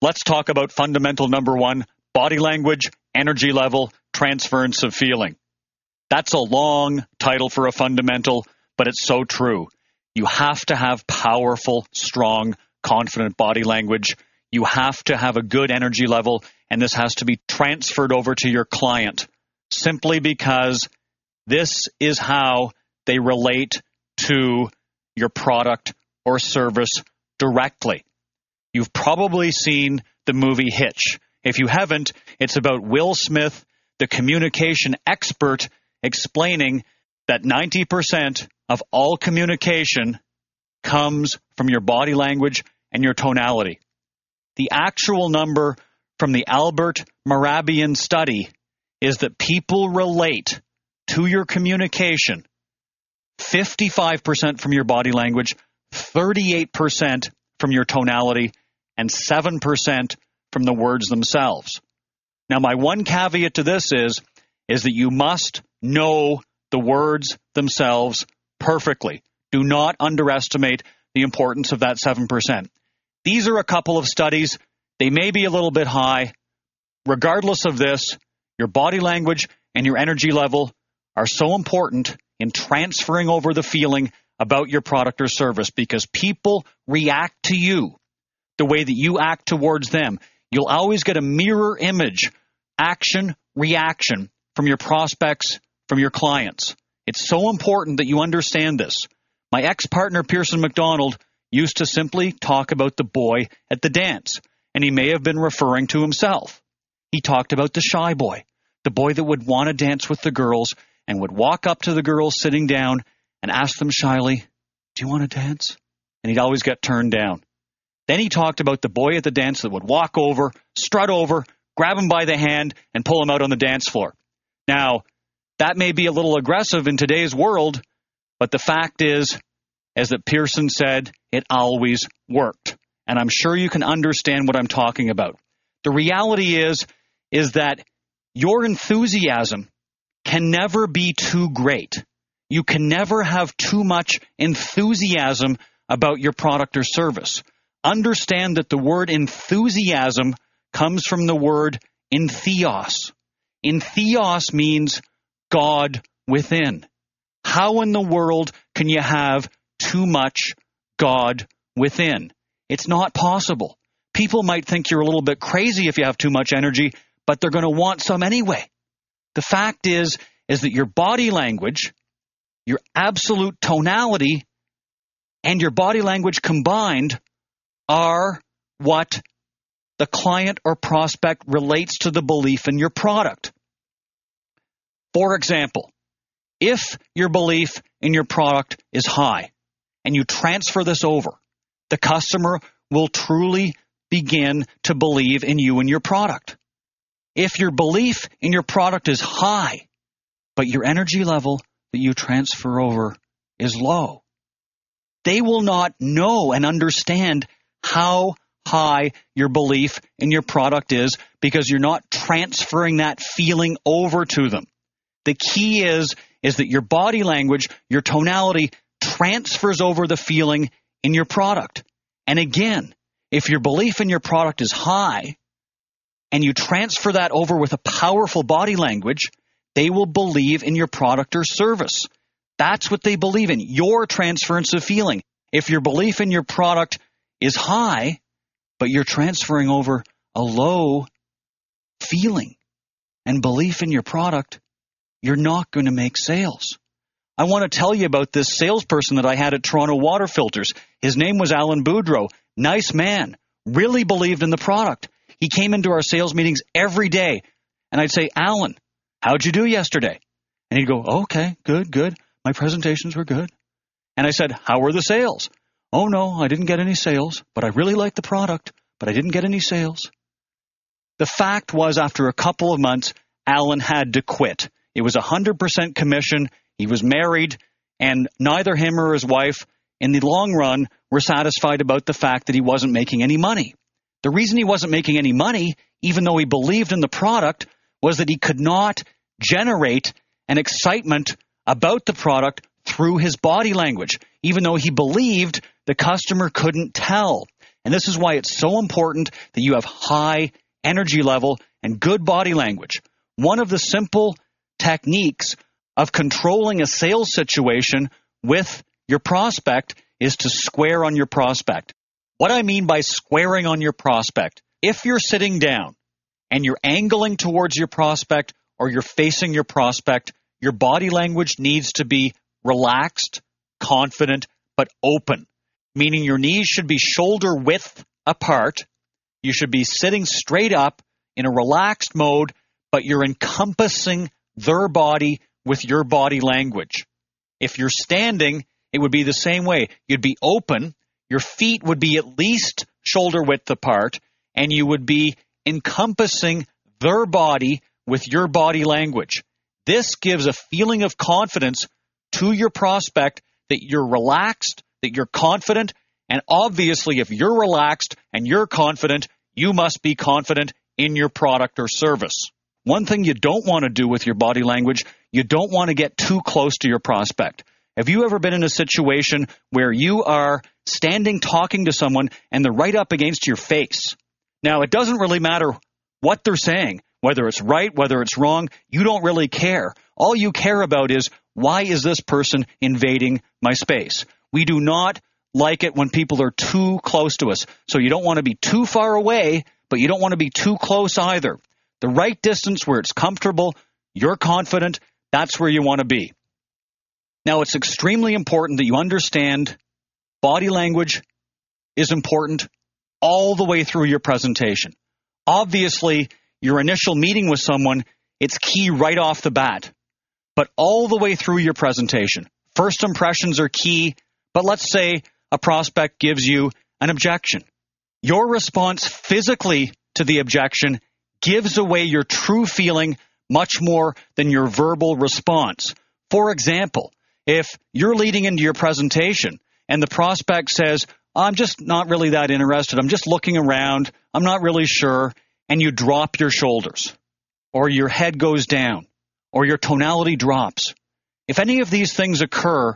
let's talk about fundamental number one body language, energy level, transference of feeling. That's a long title for a fundamental, but it's so true. You have to have powerful, strong, confident body language. You have to have a good energy level, and this has to be transferred over to your client simply because this is how they relate to your product or service directly. You've probably seen the movie Hitch. If you haven't, it's about Will Smith, the communication expert, explaining that 90% of all communication comes from your body language and your tonality. The actual number from the Albert Mehrabian study is that people relate to your communication 55% from your body language, 38% from your tonality, and 7% from the words themselves. Now, my one caveat to this is, is that you must know the words themselves perfectly. Do not underestimate the importance of that 7%. These are a couple of studies. They may be a little bit high. Regardless of this, your body language and your energy level are so important in transferring over the feeling about your product or service because people react to you the way that you act towards them. You'll always get a mirror image, action, reaction from your prospects, from your clients. It's so important that you understand this. My ex partner, Pearson McDonald, used to simply talk about the boy at the dance, and he may have been referring to himself. He talked about the shy boy, the boy that would want to dance with the girls and would walk up to the girls sitting down and ask them shyly, Do you want to dance? And he'd always get turned down. Then he talked about the boy at the dance that would walk over, strut over, grab him by the hand, and pull him out on the dance floor. Now, that may be a little aggressive in today's world, but the fact is, as that Pearson said, it always worked. And I'm sure you can understand what I'm talking about. The reality is, is that your enthusiasm can never be too great. You can never have too much enthusiasm about your product or service. Understand that the word enthusiasm comes from the word entheos. Entheos means God within. How in the world can you have too much God within? It's not possible. People might think you're a little bit crazy if you have too much energy, but they're going to want some anyway. The fact is is that your body language, your absolute tonality and your body language combined are what the client or prospect relates to the belief in your product. For example, if your belief in your product is high and you transfer this over, the customer will truly begin to believe in you and your product. If your belief in your product is high, but your energy level that you transfer over is low, they will not know and understand how high your belief in your product is because you're not transferring that feeling over to them. The key is is that your body language, your tonality transfers over the feeling in your product. And again, if your belief in your product is high, and you transfer that over with a powerful body language, they will believe in your product or service. That's what they believe in, your transference of feeling. If your belief in your product is high, but you're transferring over a low feeling and belief in your product, you're not going to make sales. I want to tell you about this salesperson that I had at Toronto Water Filters. His name was Alan Boudreau. Nice man. Really believed in the product. He came into our sales meetings every day. And I'd say, Alan, how'd you do yesterday? And he'd go, okay, good, good. My presentations were good. And I said, how were the sales? Oh, no, I didn't get any sales, but I really liked the product, but I didn't get any sales. The fact was, after a couple of months, Alan had to quit. It was 100% commission. He was married, and neither him or his wife, in the long run, were satisfied about the fact that he wasn't making any money. The reason he wasn't making any money, even though he believed in the product, was that he could not generate an excitement about the product through his body language, even though he believed the customer couldn't tell. And this is why it's so important that you have high energy level and good body language. One of the simple techniques of controlling a sales situation with your prospect is to square on your prospect. What I mean by squaring on your prospect, if you're sitting down and you're angling towards your prospect or you're facing your prospect, your body language needs to be relaxed, confident, but open, meaning your knees should be shoulder width apart. You should be sitting straight up in a relaxed mode, but you're encompassing their body with your body language. If you're standing, it would be the same way. You'd be open, your feet would be at least shoulder width apart, and you would be encompassing their body with your body language. This gives a feeling of confidence to your prospect that you're relaxed, that you're confident, and obviously, if you're relaxed and you're confident, you must be confident in your product or service. One thing you don't want to do with your body language, you don't want to get too close to your prospect. Have you ever been in a situation where you are standing talking to someone and they're right up against your face? Now, it doesn't really matter what they're saying, whether it's right, whether it's wrong, you don't really care. All you care about is why is this person invading my space? We do not like it when people are too close to us. So you don't want to be too far away, but you don't want to be too close either. The right distance where it's comfortable, you're confident, that's where you want to be. Now, it's extremely important that you understand body language is important all the way through your presentation. Obviously, your initial meeting with someone, it's key right off the bat, but all the way through your presentation. First impressions are key, but let's say a prospect gives you an objection. Your response physically to the objection gives away your true feeling much more than your verbal response. For example, if you're leading into your presentation and the prospect says, I'm just not really that interested, I'm just looking around, I'm not really sure, and you drop your shoulders, or your head goes down, or your tonality drops. If any of these things occur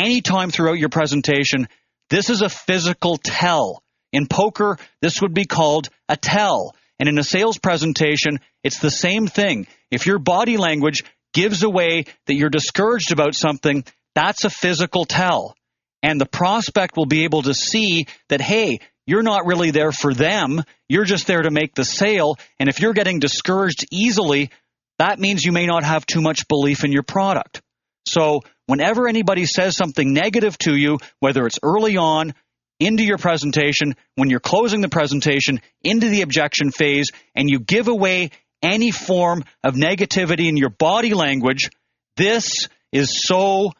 anytime throughout your presentation, this is a physical tell. In poker, this would be called a tell. And in a sales presentation, it's the same thing. If your body language gives away that you're discouraged about something, that's a physical tell. And the prospect will be able to see that, hey, you're not really there for them. You're just there to make the sale. And if you're getting discouraged easily, that means you may not have too much belief in your product. So whenever anybody says something negative to you, whether it's early on, into your presentation, when you're closing the presentation, into the objection phase, and you give away any form of negativity in your body language, this is so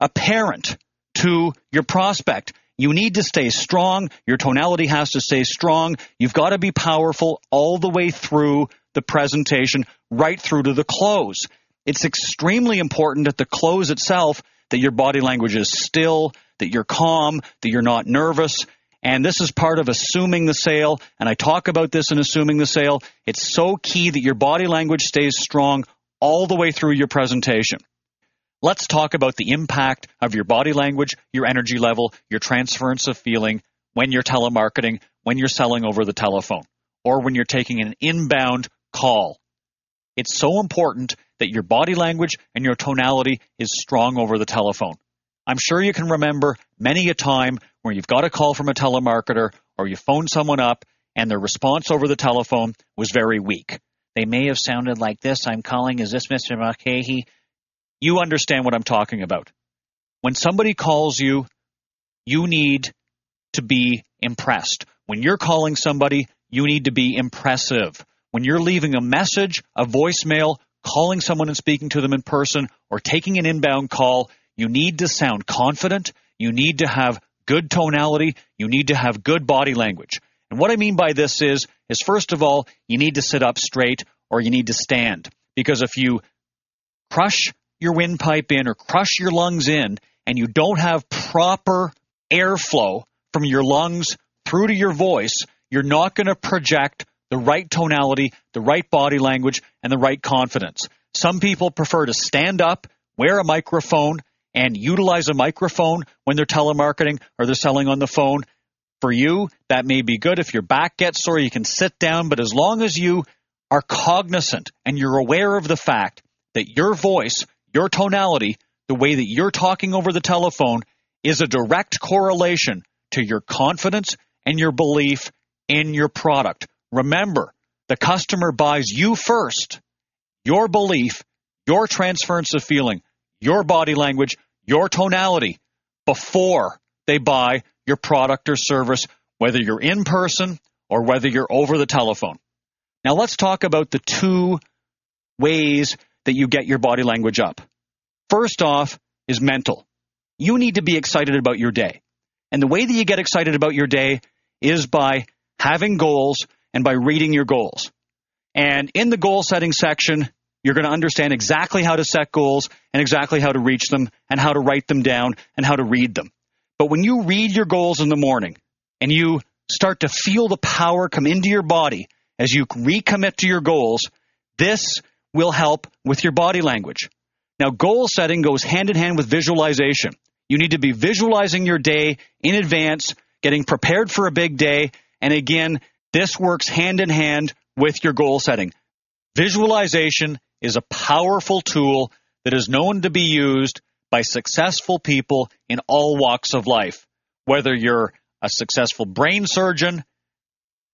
apparent to your prospect. You need to stay strong. Your tonality has to stay strong. You've got to be powerful all the way through the presentation, right through to the close. It's extremely important at the close itself that your body language is still, that you're calm, that you're not nervous, and this is part of assuming the sale. And I talk about this in assuming the sale. It's so key that your body language stays strong all the way through your presentation. Let's talk about the impact of your body language, your energy level, your transference of feeling when you're telemarketing, when you're selling over the telephone, or when you're taking an inbound call. It's so important that your body language and your tonality is strong over the telephone. I'm sure you can remember many a time where you've got a call from a telemarketer or you phone someone up and their response over the telephone was very weak. They may have sounded like this I'm calling, is this Mr. Mulcahy? You understand what I'm talking about. When somebody calls you, you need to be impressed. When you're calling somebody, you need to be impressive. When you're leaving a message, a voicemail, calling someone and speaking to them in person, or taking an inbound call, you need to sound confident. You need to have good tonality. You need to have good body language. And what I mean by this is, is first of all, you need to sit up straight or you need to stand. Because if you crush your windpipe in or crush your lungs in and you don't have proper airflow from your lungs through to your voice, you're not going to project the right tonality, the right body language, and the right confidence. Some people prefer to stand up, wear a microphone, and utilize a microphone when they're telemarketing or they're selling on the phone. For you, that may be good. If your back gets sore, you can sit down, but as long as you are cognizant and you're aware of the fact that your voice, your tonality, the way that you're talking over the telephone is a direct correlation to your confidence and your belief in your product. Remember, the customer buys you first, your belief, your transference of feeling, your body language, your tonality before they buy your product or service, whether you're in person or whether you're over the telephone. Now let's talk about the two ways that you get your body language up. First off is mental. You need to be excited about your day. And the way that you get excited about your day is by having goals and by reading your goals. And in the goal setting section, you're going to understand exactly how to set goals and exactly how to reach them and how to write them down and how to read them. But when you read your goals in the morning and you start to feel the power come into your body as you recommit to your goals, this will help with your body language. Now, goal setting goes hand in hand with visualization. You need to be visualizing your day in advance, getting prepared for a big day. And again, this works hand in hand with your goal setting. Visualization is a powerful tool that is known to be used by successful people in all walks of life. Whether you're a successful brain surgeon,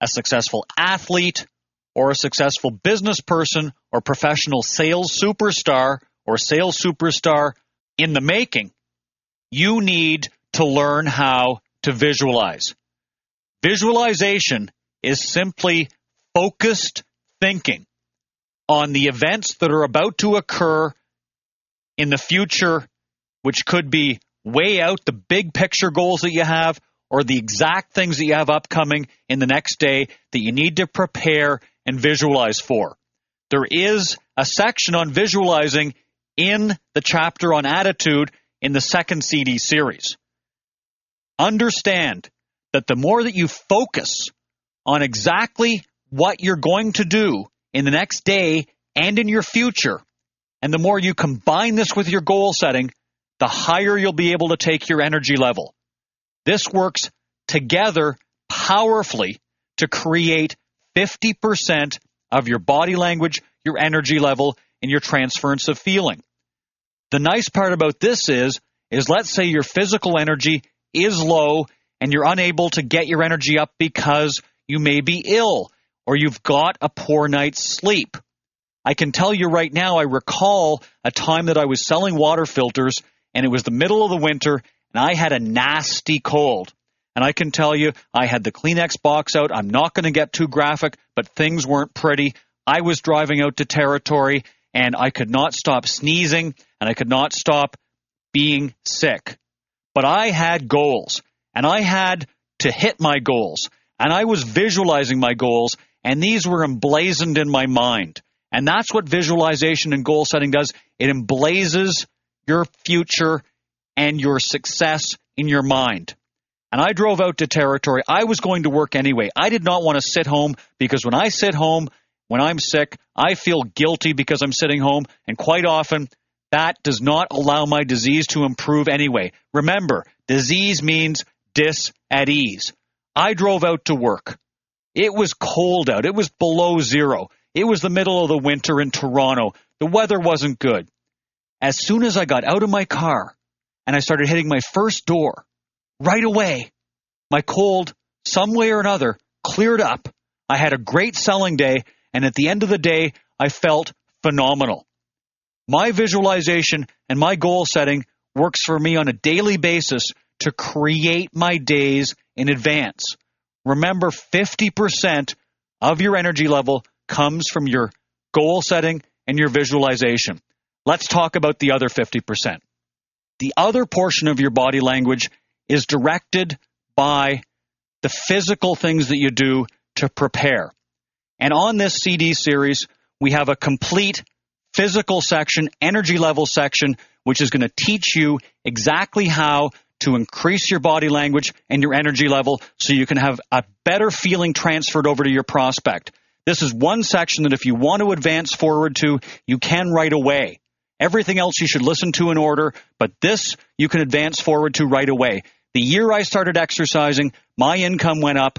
a successful athlete, or a successful business person or professional sales superstar or sales superstar in the making, you need to learn how to visualize. Visualization is simply focused thinking on the events that are about to occur in the future, which could be way out the big picture goals that you have or the exact things that you have upcoming in the next day that you need to prepare and visualize for. There is a section on visualizing in the chapter on attitude in the second CD series. Understand that the more that you focus on exactly what you're going to do in the next day and in your future, and the more you combine this with your goal setting, the higher you'll be able to take your energy level. This works together powerfully to create 50% of your body language, your energy level, and your transference of feeling. The nice part about this is, is let's say your physical energy is low and you're unable to get your energy up because you may be ill or you've got a poor night's sleep. I can tell you right now, I recall a time that I was selling water filters and it was the middle of the winter and I had a nasty cold. And I can tell you, I had the Kleenex box out. I'm not going to get too graphic, but things weren't pretty. I was driving out to territory and I could not stop sneezing and I could not stop being sick. But I had goals and I had to hit my goals and I was visualizing my goals and these were emblazoned in my mind. And that's what visualization and goal setting does. It emblazes your future and your success in your mind. And I drove out to territory. I was going to work anyway. I did not want to sit home because when I sit home, when I'm sick, I feel guilty because I'm sitting home. And quite often, that does not allow my disease to improve anyway. Remember, disease means dis at ease. I drove out to work. It was cold out. It was below zero. It was the middle of the winter in Toronto. The weather wasn't good. As soon as I got out of my car and I started hitting my first door, right away, my cold, some way or another, cleared up. I had a great selling day and at the end of the day, I felt phenomenal. My visualization and my goal setting works for me on a daily basis to create my days in advance. Remember, 50% of your energy level comes from your goal setting and your visualization. Let's talk about the other 50%. The other portion of your body language is directed by the physical things that you do to prepare. And on this CD series, we have a complete physical section, energy level section, which is going to teach you exactly how to increase your body language and your energy level so you can have a better feeling transferred over to your prospect. This is one section that if you want to advance forward to, you can right away. Everything else you should listen to in order, but this you can advance forward to right away The year I started exercising, my income went up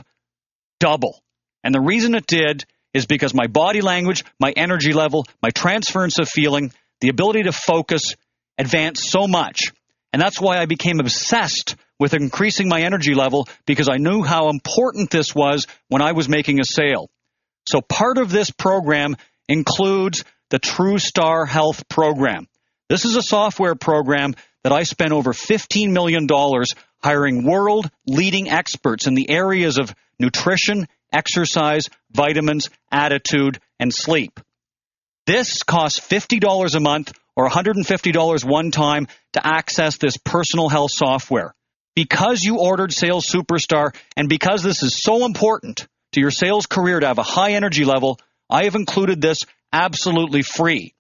double. And the reason it did is because my body language, my energy level, my transference of feeling, the ability to focus advanced so much. And that's why I became obsessed with increasing my energy level because I knew how important this was when I was making a sale. So part of this program includes the TrueStar Health program. This is a software program that I spent over $15 million hiring world leading experts in the areas of nutrition, exercise, vitamins, attitude, and sleep. This costs $50 a month or $150 one time to access this personal health software. Because you ordered Sales Superstar and because this is so important to your sales career to have a high energy level, I have included this absolutely free.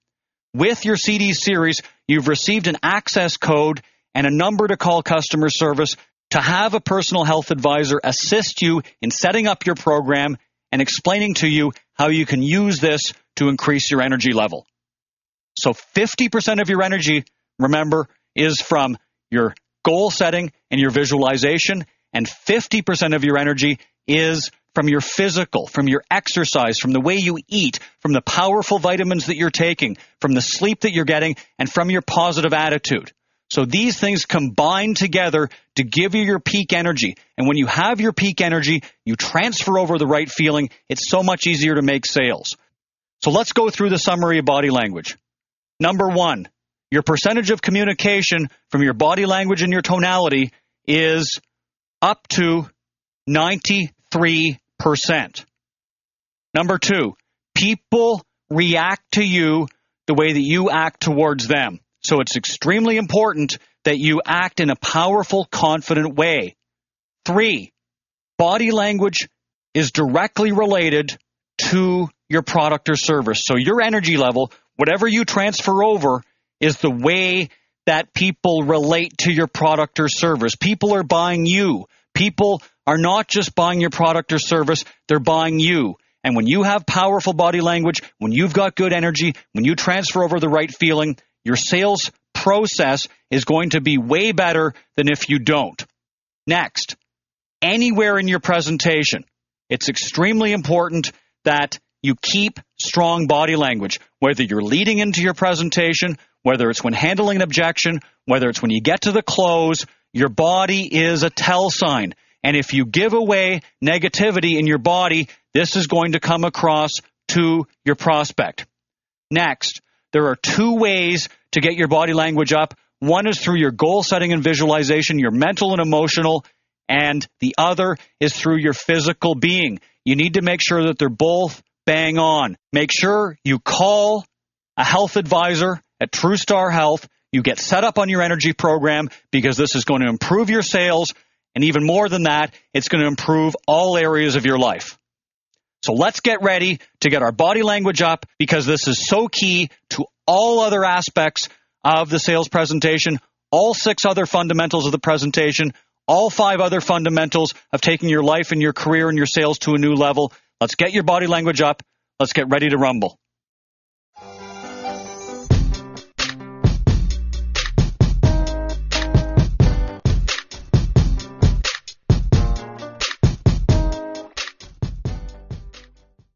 With your CD series, you've received an access code and a number to call customer service to have a personal health advisor assist you in setting up your program and explaining to you how you can use this to increase your energy level. So 50% of your energy, remember, is from your goal setting and your visualization, and 50% of your energy is from your physical, from your exercise, from the way you eat, from the powerful vitamins that you're taking, from the sleep that you're getting, and from your positive attitude. So these things combine together to give you your peak energy. And when you have your peak energy, you transfer over the right feeling. It's so much easier to make sales. So let's go through the summary of body language. Number one, your percentage of communication from your body language and your tonality is up to 93%. Number two, people react to you the way that you act towards them. So it's extremely important that you act in a powerful, confident way. Three, body language is directly related to your product or service. So your energy level, whatever you transfer over, is the way that people relate to your product or service. People are buying you. People are not just buying your product or service, they're buying you. And when you have powerful body language, when you've got good energy, when you transfer over the right feeling, your sales process is going to be way better than if you don't. Next, anywhere in your presentation, it's extremely important that you keep strong body language, whether you're leading into your presentation, whether it's when handling an objection, whether it's when you get to the close, your body is a tell sign. And if you give away negativity in your body, this is going to come across to your prospect. Next, there are two ways to get your body language up. One is through your goal setting and visualization, your mental and emotional, and the other is through your physical being. You need to make sure that they're both bang on. Make sure you call a health advisor at TrueStar Health. You get set up on your energy program because this is going to improve your sales. And even more than that, it's going to improve all areas of your life. So let's get ready to get our body language up because this is so key to all other aspects of the sales presentation, all six other fundamentals of the presentation, all five other fundamentals of taking your life and your career and your sales to a new level. Let's get your body language up. Let's get ready to rumble.